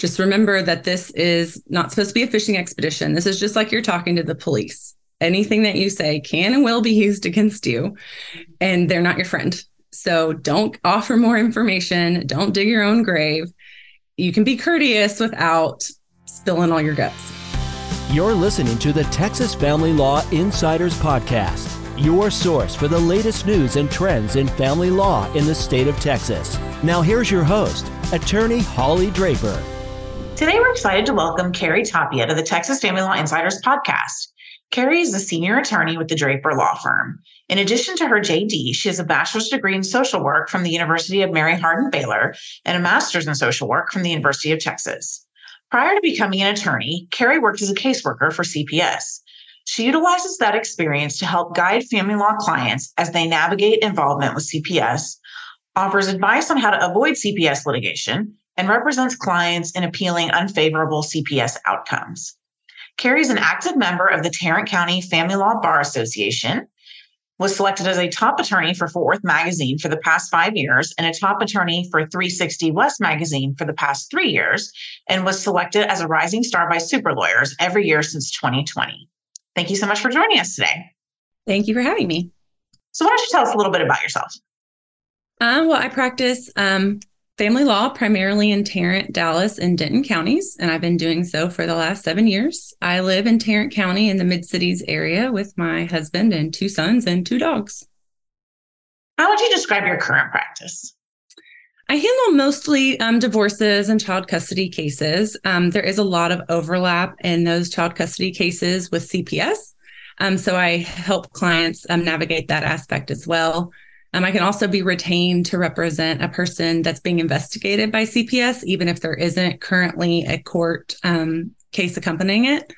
just remember that this is not supposed to be a fishing expedition. This is just like you're talking to the police. Anything that you say can and will be used against you, and they're not your friend. So don't offer more information. Don't dig your own grave. You can be courteous without spilling all your guts. You're listening to the Texas Family Law Insiders Podcast, your source for the latest news and trends in family law in the state of Texas. Now, here's your host, attorney Holly Draper. Today, we're excited to welcome Carrie Tapia to the Texas Family Law Insiders podcast. Carrie is a senior attorney with the Draper Law Firm. In addition to her JD, she has a bachelor's degree in social work from the University of Mary Hardin Baylor and a master's in social work from the University of Texas. Prior to becoming an attorney, Carrie worked as a caseworker for CPS. She utilizes that experience to help guide family law clients as they navigate involvement with CPS, offers advice on how to avoid CPS litigation, and represents clients in appealing unfavorable CPS outcomes. Carrie is an active member of the Tarrant County Family Law Bar Association, was selected as a top attorney for Fort Worth Magazine for the past five years and a top attorney for 360 West Magazine for the past three years, and was selected as a rising star by Super Lawyers every year since 2020. Thank you so much for joining us today. Thank you for having me. So, why don't you tell us a little bit about yourself? Um, well, I practice um, family law primarily in Tarrant, Dallas, and Denton counties, and I've been doing so for the last seven years. I live in Tarrant County in the Mid Cities area with my husband and two sons and two dogs. How would you describe your current practice? I handle mostly um, divorces and child custody cases. Um, there is a lot of overlap in those child custody cases with CPS. Um, so I help clients um, navigate that aspect as well. Um, I can also be retained to represent a person that's being investigated by CPS, even if there isn't currently a court um, case accompanying it,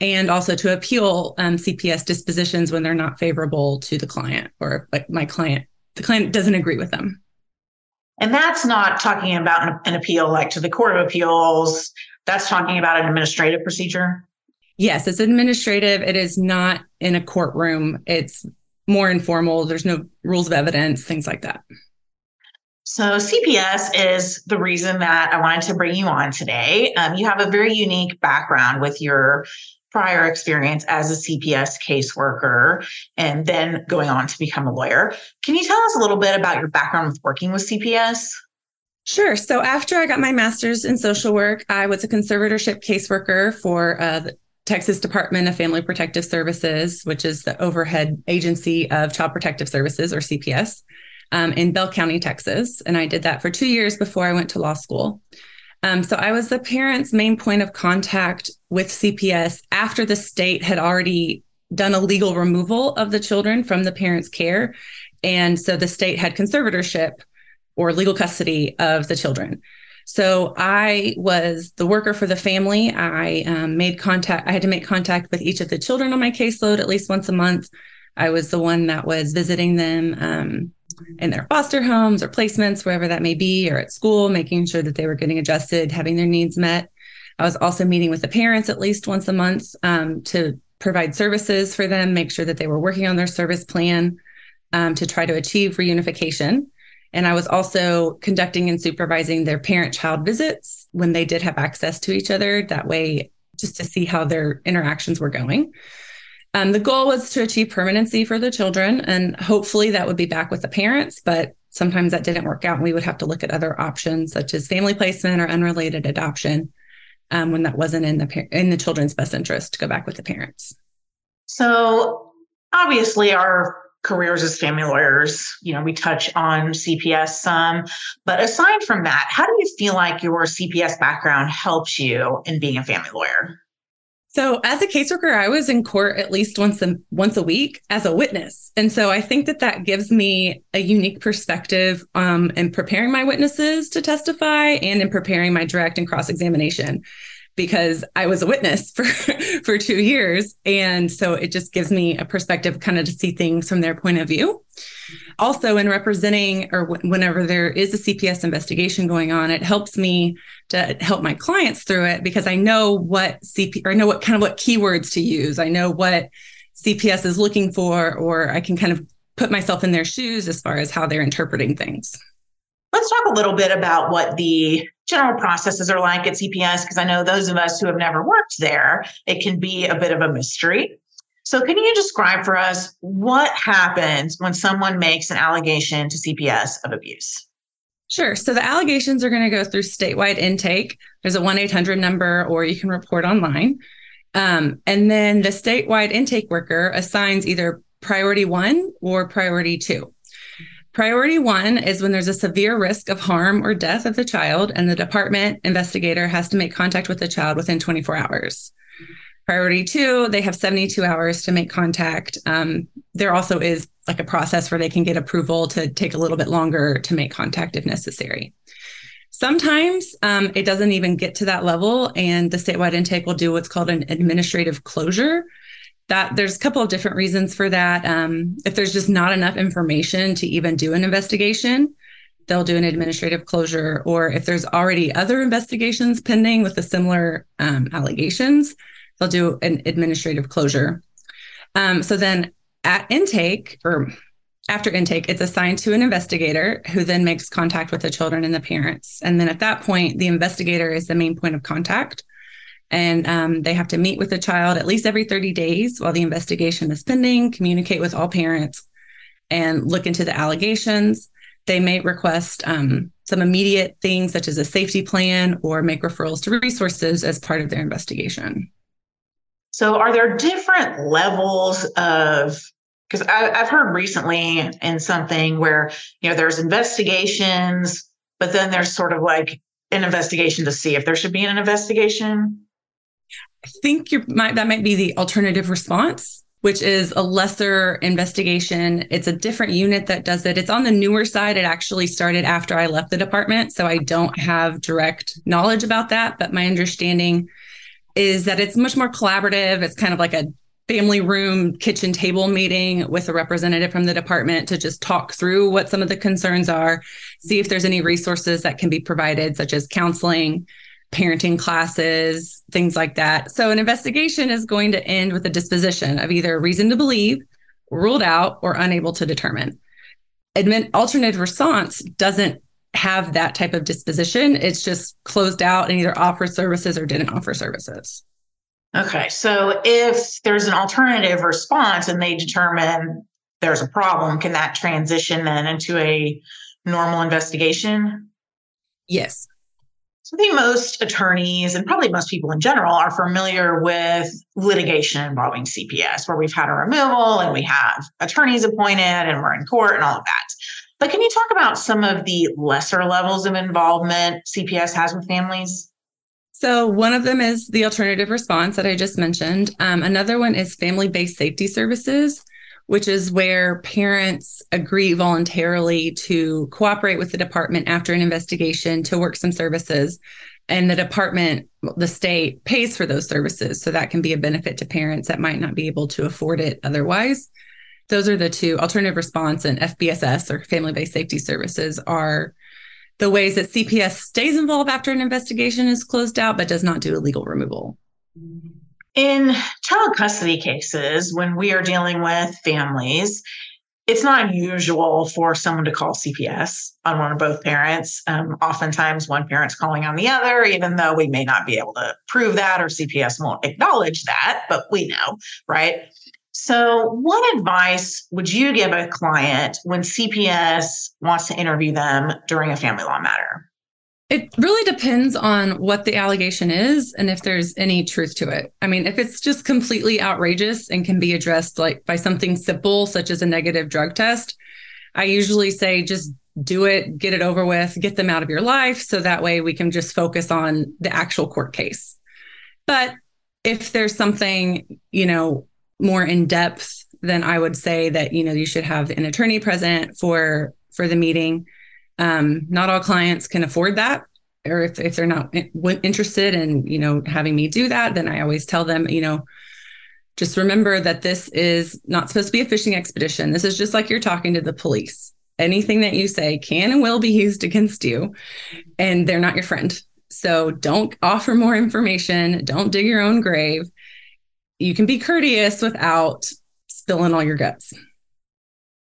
and also to appeal um, CPS dispositions when they're not favorable to the client or like my client, the client doesn't agree with them. And that's not talking about an, an appeal like to the Court of Appeals. That's talking about an administrative procedure. Yes, it's administrative. It is not in a courtroom. It's more informal. There's no rules of evidence, things like that. So, CPS is the reason that I wanted to bring you on today. Um, you have a very unique background with your prior experience as a CPS caseworker and then going on to become a lawyer. Can you tell us a little bit about your background with working with CPS? Sure. So after I got my master's in social work, I was a conservatorship caseworker for uh, Texas Department of Family Protective Services, which is the overhead agency of Child Protective Services or CPS um, in Bell County, Texas. And I did that for two years before I went to law school. Um, so I was the parent's main point of contact with CPS after the state had already done a legal removal of the children from the parent's care. And so the state had conservatorship or legal custody of the children. So I was the worker for the family. I um, made contact, I had to make contact with each of the children on my caseload at least once a month. I was the one that was visiting them um, in their foster homes or placements, wherever that may be, or at school, making sure that they were getting adjusted, having their needs met. I was also meeting with the parents at least once a month um, to provide services for them, make sure that they were working on their service plan um, to try to achieve reunification. And I was also conducting and supervising their parent child visits when they did have access to each other. That way, just to see how their interactions were going. Um, the goal was to achieve permanency for the children, and hopefully that would be back with the parents. But sometimes that didn't work out, and we would have to look at other options such as family placement or unrelated adoption um, when that wasn't in the in the children's best interest to go back with the parents. So obviously, our careers as family lawyers. You know, we touch on CPS some, but aside from that, how do you feel like your CPS background helps you in being a family lawyer? So, as a caseworker, I was in court at least once a once a week as a witness, and so I think that that gives me a unique perspective um, in preparing my witnesses to testify and in preparing my direct and cross examination because I was a witness for for 2 years and so it just gives me a perspective kind of to see things from their point of view. Also in representing or w- whenever there is a CPS investigation going on, it helps me to help my clients through it because I know what CP or I know what kind of what keywords to use. I know what CPS is looking for or I can kind of put myself in their shoes as far as how they're interpreting things. Let's talk a little bit about what the general processes are like at CPS, because I know those of us who have never worked there, it can be a bit of a mystery. So, can you describe for us what happens when someone makes an allegation to CPS of abuse? Sure. So, the allegations are going to go through statewide intake. There's a 1 800 number, or you can report online. Um, and then the statewide intake worker assigns either priority one or priority two. Priority one is when there's a severe risk of harm or death of the child, and the department investigator has to make contact with the child within 24 hours. Priority two, they have 72 hours to make contact. Um, there also is like a process where they can get approval to take a little bit longer to make contact if necessary. Sometimes um, it doesn't even get to that level, and the statewide intake will do what's called an administrative closure, that there's a couple of different reasons for that. Um, if there's just not enough information to even do an investigation, they'll do an administrative closure. Or if there's already other investigations pending with the similar um, allegations, they'll do an administrative closure. Um, so then at intake or after intake, it's assigned to an investigator who then makes contact with the children and the parents. And then at that point, the investigator is the main point of contact and um, they have to meet with the child at least every 30 days while the investigation is pending, communicate with all parents, and look into the allegations. They may request um, some immediate things such as a safety plan or make referrals to resources as part of their investigation. So, are there different levels of because I've heard recently in something where you know there's investigations, but then there's sort of like an investigation to see if there should be an investigation. I think you might that might be the alternative response, which is a lesser investigation. It's a different unit that does it. It's on the newer side. It actually started after I left the department, so I don't have direct knowledge about that, but my understanding is that it's much more collaborative. It's kind of like a family room kitchen table meeting with a representative from the department to just talk through what some of the concerns are, see if there's any resources that can be provided, such as counseling, parenting classes, things like that. So an investigation is going to end with a disposition of either reason to believe, ruled out, or unable to determine. Admit alternative response doesn't have that type of disposition. It's just closed out and either offers services or didn't offer services. Okay. So if there's an alternative response and they determine there's a problem, can that transition then into a normal investigation? Yes. So I think most attorneys and probably most people in general are familiar with litigation involving CPS, where we've had a removal and we have attorneys appointed and we're in court and all of that. But can you talk about some of the lesser levels of involvement CPS has with families? So, one of them is the alternative response that I just mentioned. Um, another one is family based safety services which is where parents agree voluntarily to cooperate with the department after an investigation to work some services. And the department, the state pays for those services. So that can be a benefit to parents that might not be able to afford it otherwise. Those are the two alternative response and FBSS or family based safety services are the ways that CPS stays involved after an investigation is closed out, but does not do a legal removal. Mm-hmm. In child custody cases, when we are dealing with families, it's not unusual for someone to call CPS on one or both parents. Um, oftentimes, one parent's calling on the other, even though we may not be able to prove that or CPS won't acknowledge that, but we know, right? So, what advice would you give a client when CPS wants to interview them during a family law matter? It really depends on what the allegation is and if there's any truth to it. I mean, if it's just completely outrageous and can be addressed like by something simple such as a negative drug test, I usually say just do it, get it over with, get them out of your life so that way we can just focus on the actual court case. But if there's something, you know, more in depth, then I would say that, you know, you should have an attorney present for for the meeting um, not all clients can afford that, or if, if they're not interested in, you know, having me do that, then I always tell them, you know, just remember that this is not supposed to be a fishing expedition. This is just like you're talking to the police. Anything that you say can and will be used against you, and they're not your friend. So don't offer more information. Don't dig your own grave. You can be courteous without spilling all your guts.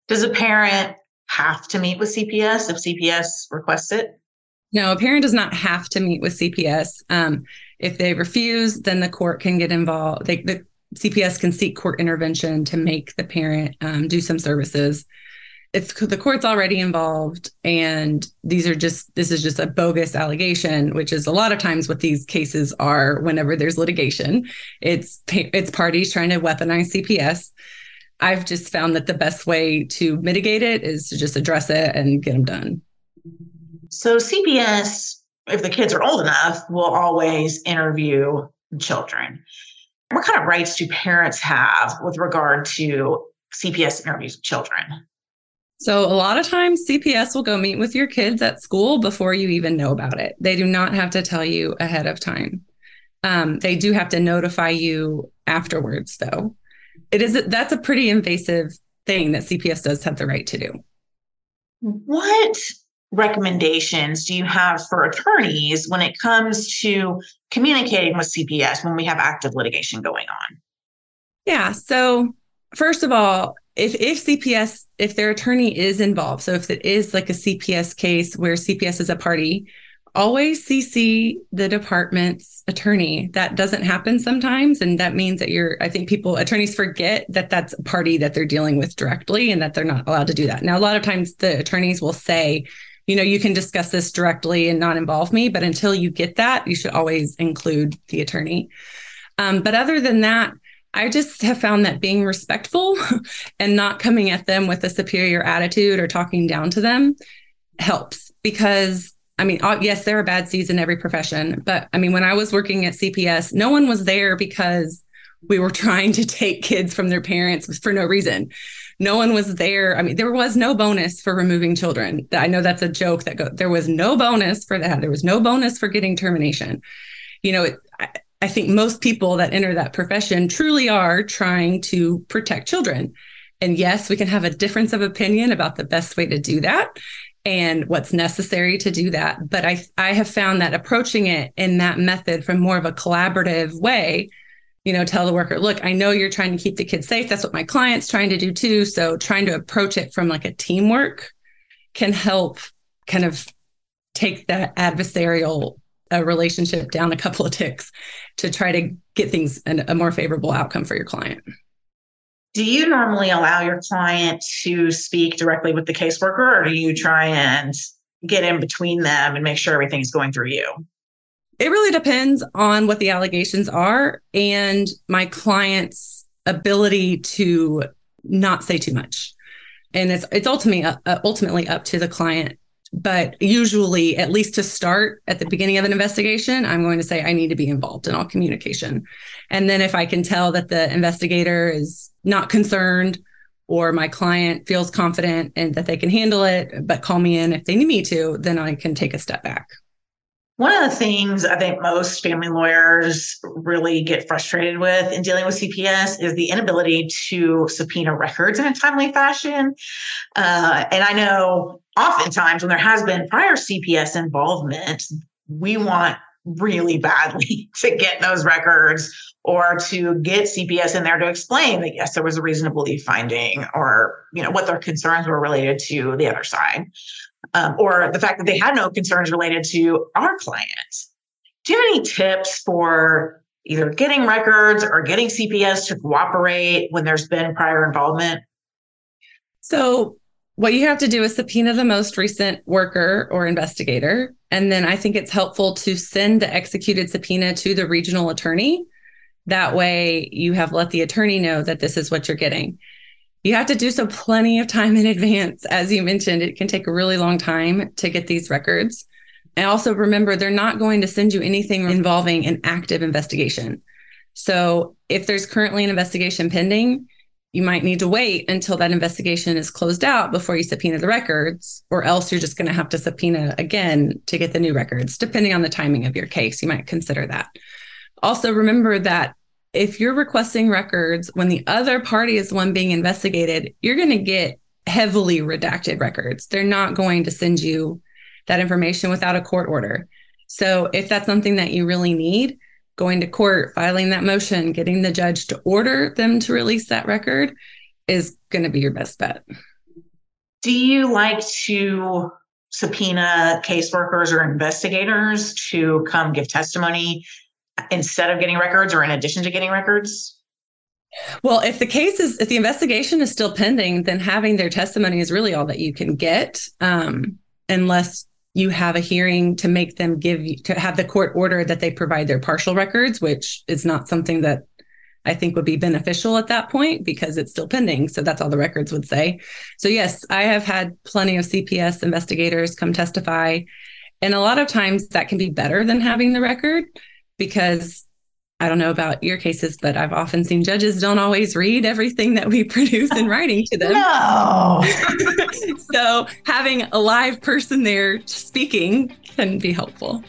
Does a parent have to meet with CPS if CPS requests it? No, a parent does not have to meet with CPS. Um, if they refuse, then the court can get involved. They, the CPS can seek court intervention to make the parent um, do some services. It's the court's already involved, and these are just this is just a bogus allegation, which is a lot of times what these cases are. Whenever there's litigation, it's it's parties trying to weaponize CPS. I've just found that the best way to mitigate it is to just address it and get them done. So CPS, if the kids are old enough, will always interview children what kind of rights do parents have with regard to CPS interviews with children? So, a lot of times, CPS will go meet with your kids at school before you even know about it. They do not have to tell you ahead of time. Um, they do have to notify you afterwards, though. It is that's a pretty invasive thing that CPS does have the right to do. What recommendations do you have for attorneys when it comes to communicating with CPS when we have active litigation going on? Yeah. So, first of all, if, if CPS, if their attorney is involved, so if it is like a CPS case where CPS is a party, always CC the department's attorney. That doesn't happen sometimes. And that means that you're, I think people, attorneys forget that that's a party that they're dealing with directly and that they're not allowed to do that. Now, a lot of times the attorneys will say, you know, you can discuss this directly and not involve me. But until you get that, you should always include the attorney. Um, but other than that, I just have found that being respectful and not coming at them with a superior attitude or talking down to them helps because I mean, oh, yes, there are bad seeds in every profession, but I mean, when I was working at CPS, no one was there because we were trying to take kids from their parents for no reason no one was there. I mean, there was no bonus for removing children. I know that's a joke that go, there was no bonus for that. There was no bonus for getting termination. You know, it, I, I think most people that enter that profession truly are trying to protect children. And yes, we can have a difference of opinion about the best way to do that and what's necessary to do that. But I, I have found that approaching it in that method from more of a collaborative way you know, tell the worker, look, I know you're trying to keep the kids safe. That's what my client's trying to do too. So trying to approach it from like a teamwork can help kind of take that adversarial uh, relationship down a couple of ticks to try to get things in a more favorable outcome for your client. Do you normally allow your client to speak directly with the caseworker or do you try and get in between them and make sure everything's going through you? It really depends on what the allegations are and my client's ability to not say too much. And it's it's ultimately uh, ultimately up to the client. But usually, at least to start at the beginning of an investigation, I'm going to say I need to be involved in all communication. And then if I can tell that the investigator is not concerned or my client feels confident and that they can handle it, but call me in if they need me to, then I can take a step back. One of the things I think most family lawyers really get frustrated with in dealing with CPS is the inability to subpoena records in a timely fashion. Uh, and I know oftentimes when there has been prior CPS involvement, we want really badly to get those records or to get CPS in there to explain that yes, there was a reasonable finding or you know what their concerns were related to the other side um, or the fact that they had no concerns related to our clients. Do you have any tips for either getting records or getting CPS to cooperate when there's been prior involvement? So, what you have to do is subpoena the most recent worker or investigator. And then I think it's helpful to send the executed subpoena to the regional attorney. That way, you have let the attorney know that this is what you're getting. You have to do so plenty of time in advance. As you mentioned, it can take a really long time to get these records. And also remember, they're not going to send you anything involving an active investigation. So if there's currently an investigation pending, you might need to wait until that investigation is closed out before you subpoena the records, or else you're just going to have to subpoena again to get the new records, depending on the timing of your case. You might consider that. Also, remember that if you're requesting records when the other party is the one being investigated, you're going to get heavily redacted records. They're not going to send you that information without a court order. So if that's something that you really need, going to court, filing that motion, getting the judge to order them to release that record is going to be your best bet. Do you like to subpoena caseworkers or investigators to come give testimony instead of getting records or in addition to getting records? Well, if the case is, if the investigation is still pending, then having their testimony is really all that you can get, um, unless you have a hearing to make them give you, to have the court order that they provide their partial records, which is not something that I think would be beneficial at that point because it's still pending. So that's all the records would say. So, yes, I have had plenty of CPS investigators come testify. And a lot of times that can be better than having the record because I don't know about your cases, but I've often seen judges don't always read everything that we produce in writing to them. No. so having a live person there speaking can be helpful.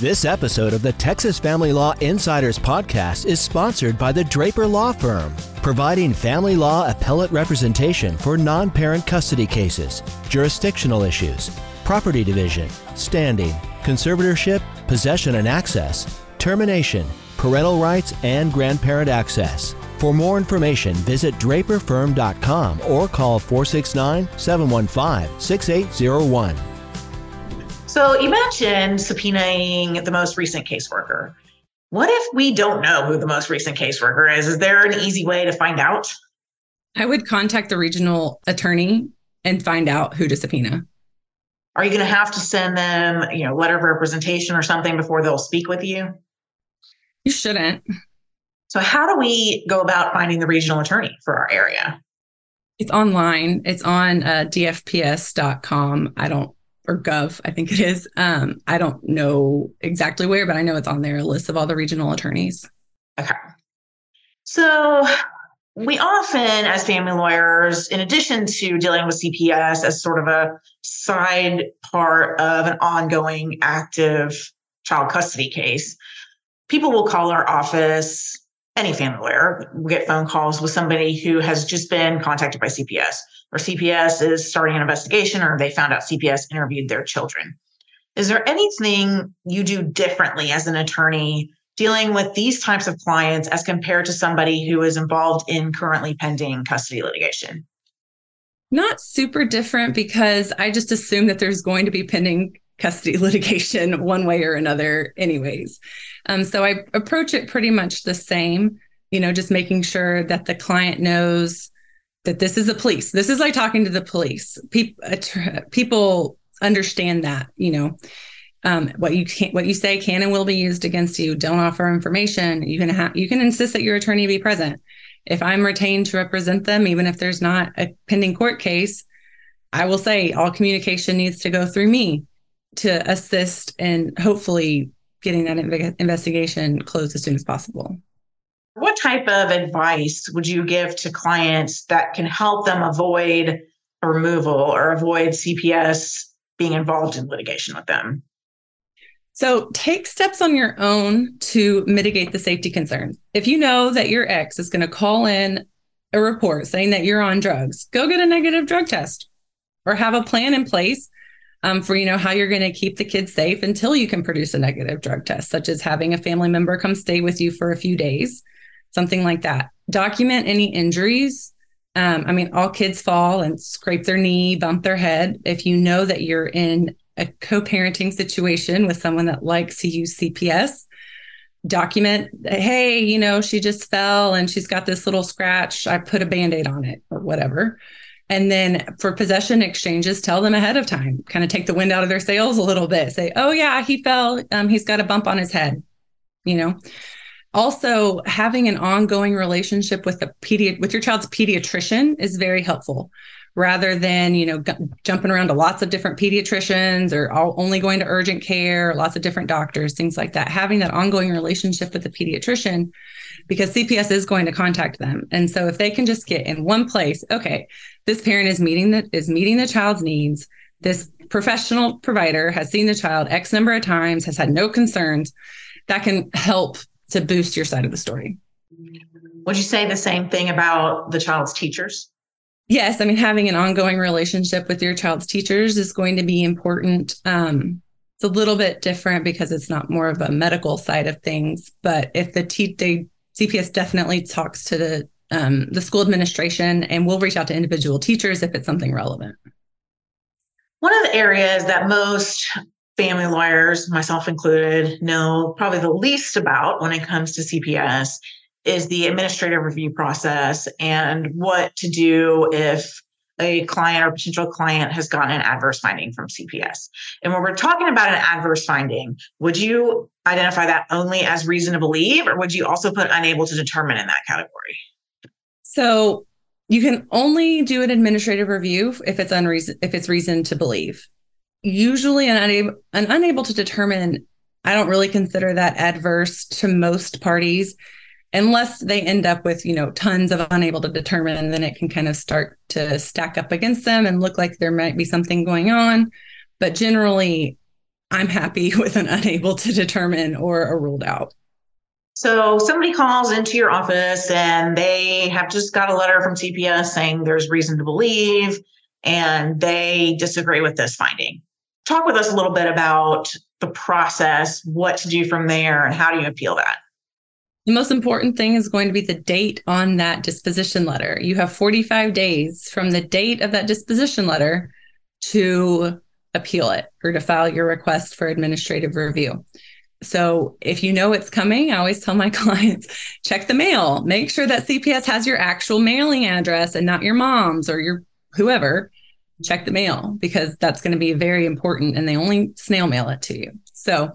This episode of the Texas Family Law Insiders podcast is sponsored by the Draper Law Firm, providing family law appellate representation for non parent custody cases, jurisdictional issues, property division, standing, conservatorship, possession and access, termination, parental rights, and grandparent access. For more information, visit draperfirm.com or call 469 715 6801. So you mentioned subpoenaing the most recent caseworker. What if we don't know who the most recent caseworker is? Is there an easy way to find out? I would contact the regional attorney and find out who to subpoena. Are you going to have to send them, you know, letter of representation or something before they'll speak with you? You shouldn't. So how do we go about finding the regional attorney for our area? It's online. It's on uh, dfps.com. I don't or gov, I think it is. Um, I don't know exactly where, but I know it's on there, a list of all the regional attorneys. Okay. So we often, as family lawyers, in addition to dealing with CPS as sort of a side part of an ongoing active child custody case, people will call our office, any family lawyer, we get phone calls with somebody who has just been contacted by CPS or CPS is starting an investigation or they found out CPS interviewed their children. Is there anything you do differently as an attorney dealing with these types of clients as compared to somebody who is involved in currently pending custody litigation? Not super different because I just assume that there's going to be pending custody litigation one way or another, anyways. Um, so I approach it pretty much the same, you know, just making sure that the client knows that this is the police. This is like talking to the police. People people understand that, you know. Um, what you can what you say can and will be used against you. Don't offer information. You can have you can insist that your attorney be present. If I'm retained to represent them, even if there's not a pending court case, I will say all communication needs to go through me to assist and hopefully getting that investigation closed as soon as possible. What type of advice would you give to clients that can help them avoid removal or avoid CPS being involved in litigation with them? So take steps on your own to mitigate the safety concerns. If you know that your ex is going to call in a report saying that you're on drugs, go get a negative drug test or have a plan in place um, for you know how you're going to keep the kids safe until you can produce a negative drug test, such as having a family member come stay with you for a few days something like that. Document any injuries. Um, I mean, all kids fall and scrape their knee, bump their head. If you know that you're in a co parenting situation with someone that likes to use CPS, document, hey, you know, she just fell and she's got this little scratch. I put a band aid on it or whatever. And then for possession exchanges, tell them ahead of time, kind of take the wind out of their sails a little bit. Say, oh, yeah, he fell. Um, he's got a bump on his head, you know also having an ongoing relationship with a pedi- with your child's pediatrician is very helpful rather than you know g- jumping around to lots of different pediatricians or all, only going to urgent care lots of different doctors things like that having that ongoing relationship with the pediatrician because cps is going to contact them and so if they can just get in one place okay this parent is meeting the is meeting the child's needs this professional provider has seen the child x number of times has had no concerns that can help to boost your side of the story. Would you say the same thing about the child's teachers? Yes, I mean having an ongoing relationship with your child's teachers is going to be important. Um, it's a little bit different because it's not more of a medical side of things, but if the te- they, CPS definitely talks to the um, the school administration and we'll reach out to individual teachers if it's something relevant. One of the areas that most family lawyers, myself included, know probably the least about when it comes to CPS is the administrative review process and what to do if a client or potential client has gotten an adverse finding from CPS. And when we're talking about an adverse finding, would you identify that only as reason to believe, or would you also put unable to determine in that category? So you can only do an administrative review if it's unreason if it's reason to believe. Usually an unable an unable to determine, I don't really consider that adverse to most parties unless they end up with you know tons of unable to determine then it can kind of start to stack up against them and look like there might be something going on. But generally i'm happy with an unable to determine or a ruled out. So somebody calls into your office and they have just got a letter from cps saying there's reason to believe and they disagree with this finding. Talk with us a little bit about the process. What to do from there and how do you appeal that the most important thing is going to be the date on that disposition letter. You have 45 days from the date of that disposition letter to appeal it or to file your request for administrative review. So if you know it's coming, I always tell my clients check the mail. Make sure that CPS has your actual mailing address and not your mom's or your whoever. Check the mail because that's going to be very important and they only snail mail it to you. So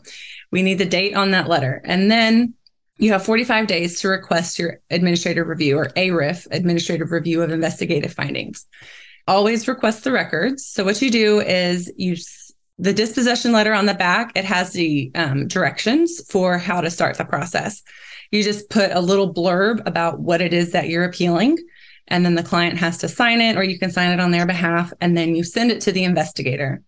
we need the date on that letter. And then you have 45 days to request your administrative review or ARIF, administrative review of investigative findings. Always request the records. So what you do is you the disposition letter on the back, it has the um, directions for how to start the process. You just put a little blurb about what it is that you're appealing, and then the client has to sign it, or you can sign it on their behalf, and then you send it to the investigator.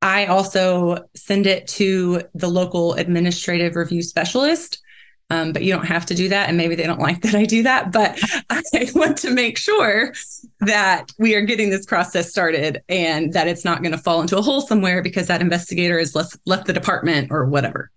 I also send it to the local administrative review specialist um, but you don't have to do that. And maybe they don't like that I do that. But I want to make sure that we are getting this process started and that it's not going to fall into a hole somewhere because that investigator has left, left the department or whatever.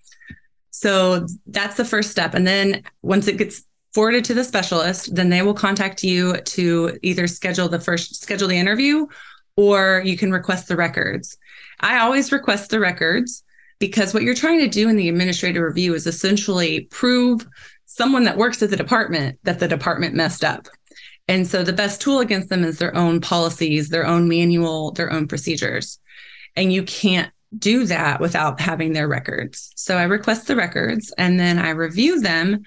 So that's the first step. And then once it gets forwarded to the specialist, then they will contact you to either schedule the first schedule the interview or you can request the records. I always request the records because what you're trying to do in the administrative review is essentially prove someone that works at the department that the department messed up. And so the best tool against them is their own policies, their own manual, their own procedures. And you can't do that without having their records. So I request the records and then I review them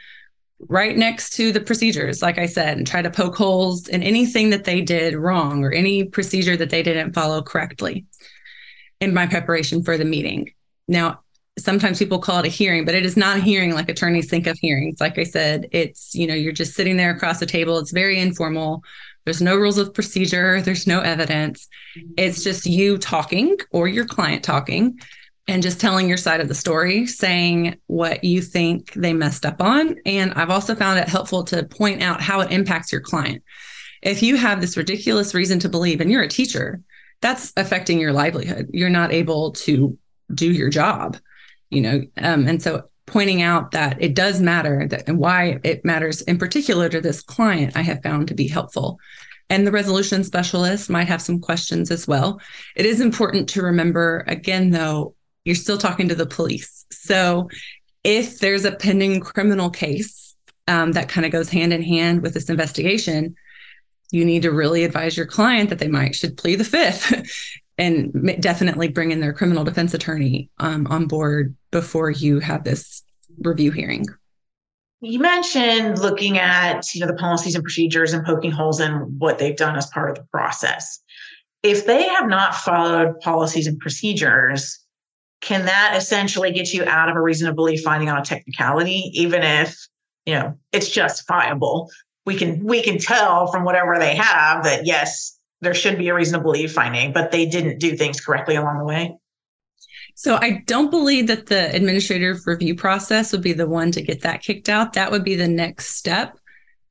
right next to the procedures, like I said, and try to poke holes in anything that they did wrong or any procedure that they didn't follow correctly in my preparation for the meeting. Now, sometimes people call it a hearing, but it is not a hearing like attorneys think of hearings. Like I said, it's, you know, you're just sitting there across the table. It's very informal. There's no rules of procedure, there's no evidence. Mm-hmm. It's just you talking or your client talking and just telling your side of the story, saying what you think they messed up on. And I've also found it helpful to point out how it impacts your client. If you have this ridiculous reason to believe, and you're a teacher, that's affecting your livelihood. You're not able to do your job you know? Um, and so pointing out that it does matter that and why it matters in particular to this client i have found to be helpful. And the resolution specialist might have some questions as well. It is important to remember again though you're still talking to the police. So if there's a pending criminal case um, that kind of goes hand in hand with this investigation you need to really advise your client that they might should plead the fifth and definitely bring in their criminal defense attorney um, on board before you have this review hearing. You mentioned looking at you know the policies and procedures and poking holes in what they've done as part of the process. If they have not followed policies and procedures, can that essentially get you out of a reasonable belief finding on a technicality, even if you know it's justifiable? We can we can tell from whatever they have that yes, there should be a reasonable belief finding, but they didn't do things correctly along the way. So I don't believe that the administrative review process would be the one to get that kicked out. That would be the next step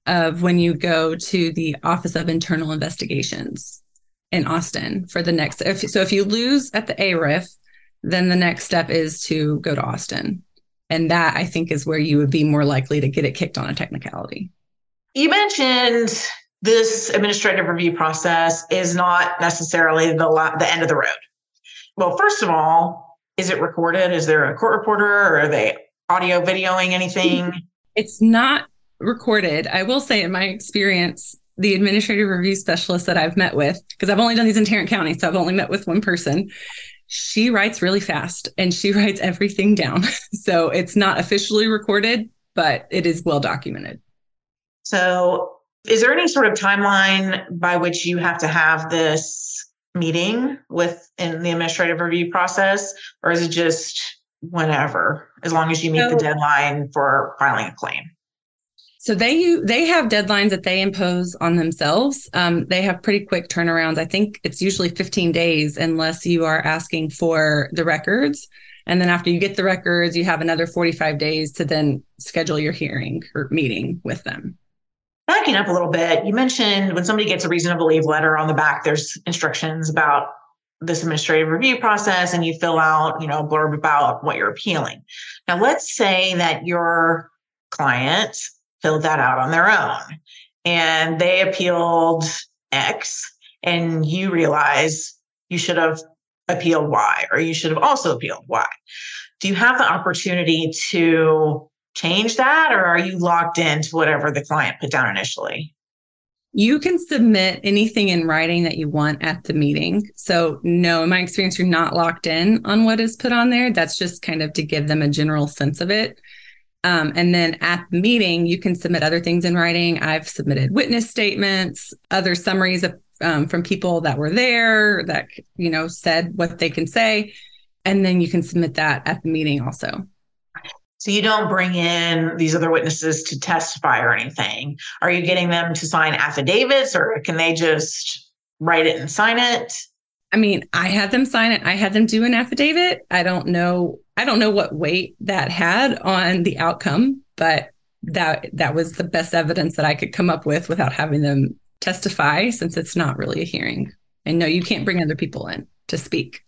of when you go to the Office of Internal Investigations in Austin for the next. If, so if you lose at the ARIF, then the next step is to go to Austin. And that I think is where you would be more likely to get it kicked on a technicality. You mentioned this administrative review process is not necessarily the the end of the road. well, first of all, is it recorded? Is there a court reporter or are they audio videoing anything? It's not recorded. I will say, in my experience, the administrative review specialist that I've met with, because I've only done these in Tarrant County, so I've only met with one person. She writes really fast and she writes everything down. so it's not officially recorded, but it is well documented. So, is there any sort of timeline by which you have to have this meeting with in the administrative review process, or is it just whenever, as long as you meet so, the deadline for filing a claim? So they they have deadlines that they impose on themselves. Um, they have pretty quick turnarounds. I think it's usually 15 days, unless you are asking for the records. And then after you get the records, you have another 45 days to then schedule your hearing or meeting with them. Backing up a little bit, you mentioned when somebody gets a reason to believe letter on the back, there's instructions about this administrative review process and you fill out, you know, a blurb about what you're appealing. Now, let's say that your client filled that out on their own and they appealed X and you realize you should have appealed Y or you should have also appealed Y. Do you have the opportunity to change that or are you locked into whatever the client put down initially? You can submit anything in writing that you want at the meeting. So, no, in my experience, you're not locked in on what is put on there. That's just kind of to give them a general sense of it. Um, and then at the meeting, you can submit other things in writing. I've submitted witness statements, other summaries of, um, from people that were there that you know said what they can say, and then you can submit that at the meeting also. So you don't bring in these other witnesses to testify or anything. Are you getting them to sign affidavits, or can they just write it and sign it? I mean, I had them sign it. I had them do an affidavit. I don't know I don't know what weight that had on the outcome, but that that was the best evidence that I could come up with without having them testify since it's not really a hearing. And no, you can't bring other people in to speak.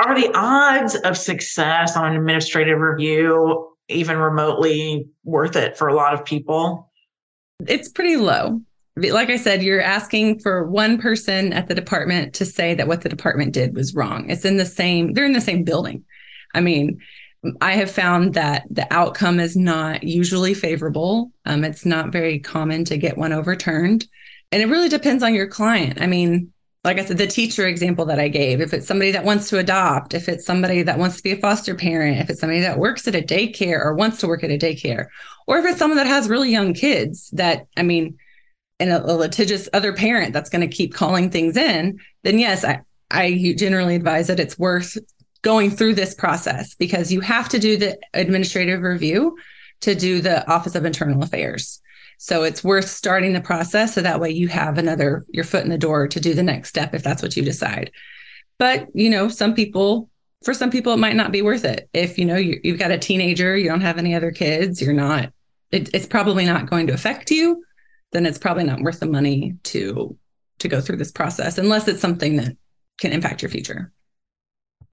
Are the odds of success on an administrative review even remotely worth it for a lot of people? It's pretty low. Like I said, you're asking for one person at the department to say that what the department did was wrong. It's in the same, they're in the same building. I mean, I have found that the outcome is not usually favorable. Um, it's not very common to get one overturned. And it really depends on your client. I mean, like I said, the teacher example that I gave, if it's somebody that wants to adopt, if it's somebody that wants to be a foster parent, if it's somebody that works at a daycare or wants to work at a daycare, or if it's someone that has really young kids that, I mean, and a, a litigious other parent that's going to keep calling things in, then yes, I, I generally advise that it's worth going through this process because you have to do the administrative review to do the Office of Internal Affairs. So it's worth starting the process so that way you have another your foot in the door to do the next step if that's what you decide. But, you know, some people for some people it might not be worth it. If, you know, you, have got a teenager, you don't have any other kids, you're not it, it's probably not going to affect you, then it's probably not worth the money to to go through this process unless it's something that can impact your future.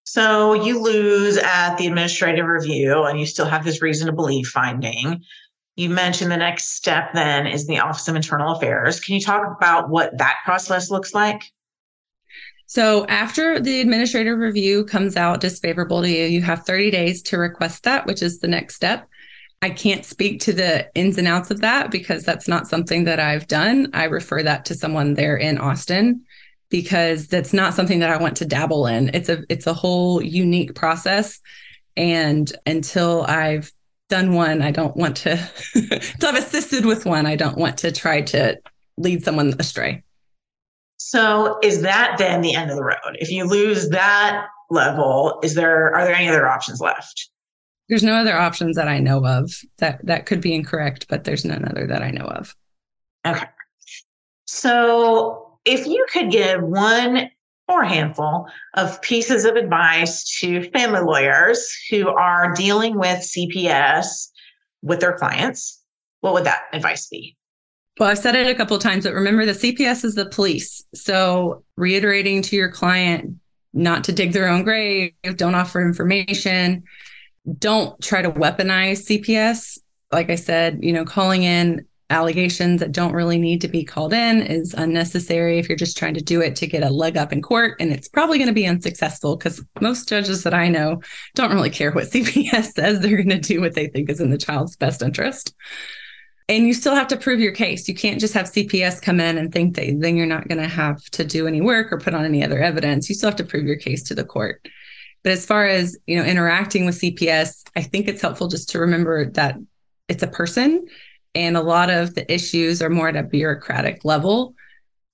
So you lose at the administrative review and you still have this reason to believe finding. You mentioned the next step then is the Office of Internal Affairs. Can you talk about what that process looks like? So, after the administrative review comes out disfavorable to you, you have 30 days to request that, which is the next step. I can't speak to the ins and outs of that because that's not something that I've done. I refer that to someone there in Austin because that's not something that I want to dabble in. It's a it's a whole unique process and until I've done one, I don't want to until I've assisted with one, I don't want to try to lead someone astray. So is that then the end of the road? If you lose that level, is there are there any other options left? There's no other options that I know of. That that could be incorrect, but there's none other that I know of. Okay. So if you could give one or a handful of pieces of advice to family lawyers who are dealing with CPS with their clients, what would that advice be? Well, I've said it a couple times, but remember the CPS is the police. So reiterating to your client not to dig their own grave, don't offer information, don't try to weaponize CPS. Like I said, you know, calling in allegations that don't really need to be called in is unnecessary if you're just trying to do it to get a leg up in court. And it's probably going to be unsuccessful because most judges that I know don't really care what CPS says. They're going to do what they think is in the child's best interest. And you still have to prove your case. You can't just have CPS come in and think that then you're not going to have to do any work or put on any other evidence. You still have to prove your case to the court. But as far as, you know, interacting with CPS, I think it's helpful just to remember that it's a person and a lot of the issues are more at a bureaucratic level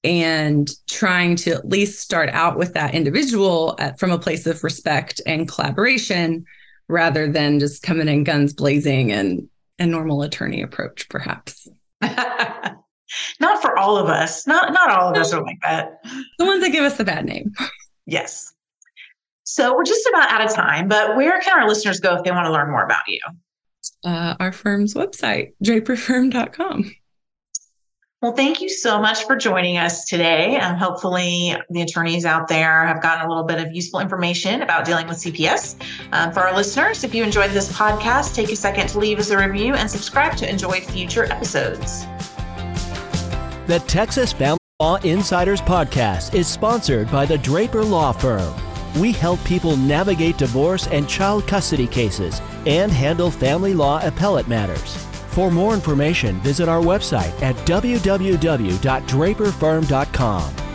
and trying to at least start out with that individual at, from a place of respect and collaboration rather than just coming in guns blazing and a normal attorney approach perhaps. Not for all of us. Not not all of us are like that. The ones that give us the bad name. Yes. So we're just about out of time but where can our listeners go if they want to learn more about you uh, our firm's website, draperfirm.com. Well, thank you so much for joining us today. And hopefully, the attorneys out there have gotten a little bit of useful information about dealing with CPS. Um, for our listeners, if you enjoyed this podcast, take a second to leave us a review and subscribe to enjoy future episodes. The Texas Family Law Insiders Podcast is sponsored by the Draper Law Firm. We help people navigate divorce and child custody cases and handle family law appellate matters. For more information, visit our website at www.draperfirm.com.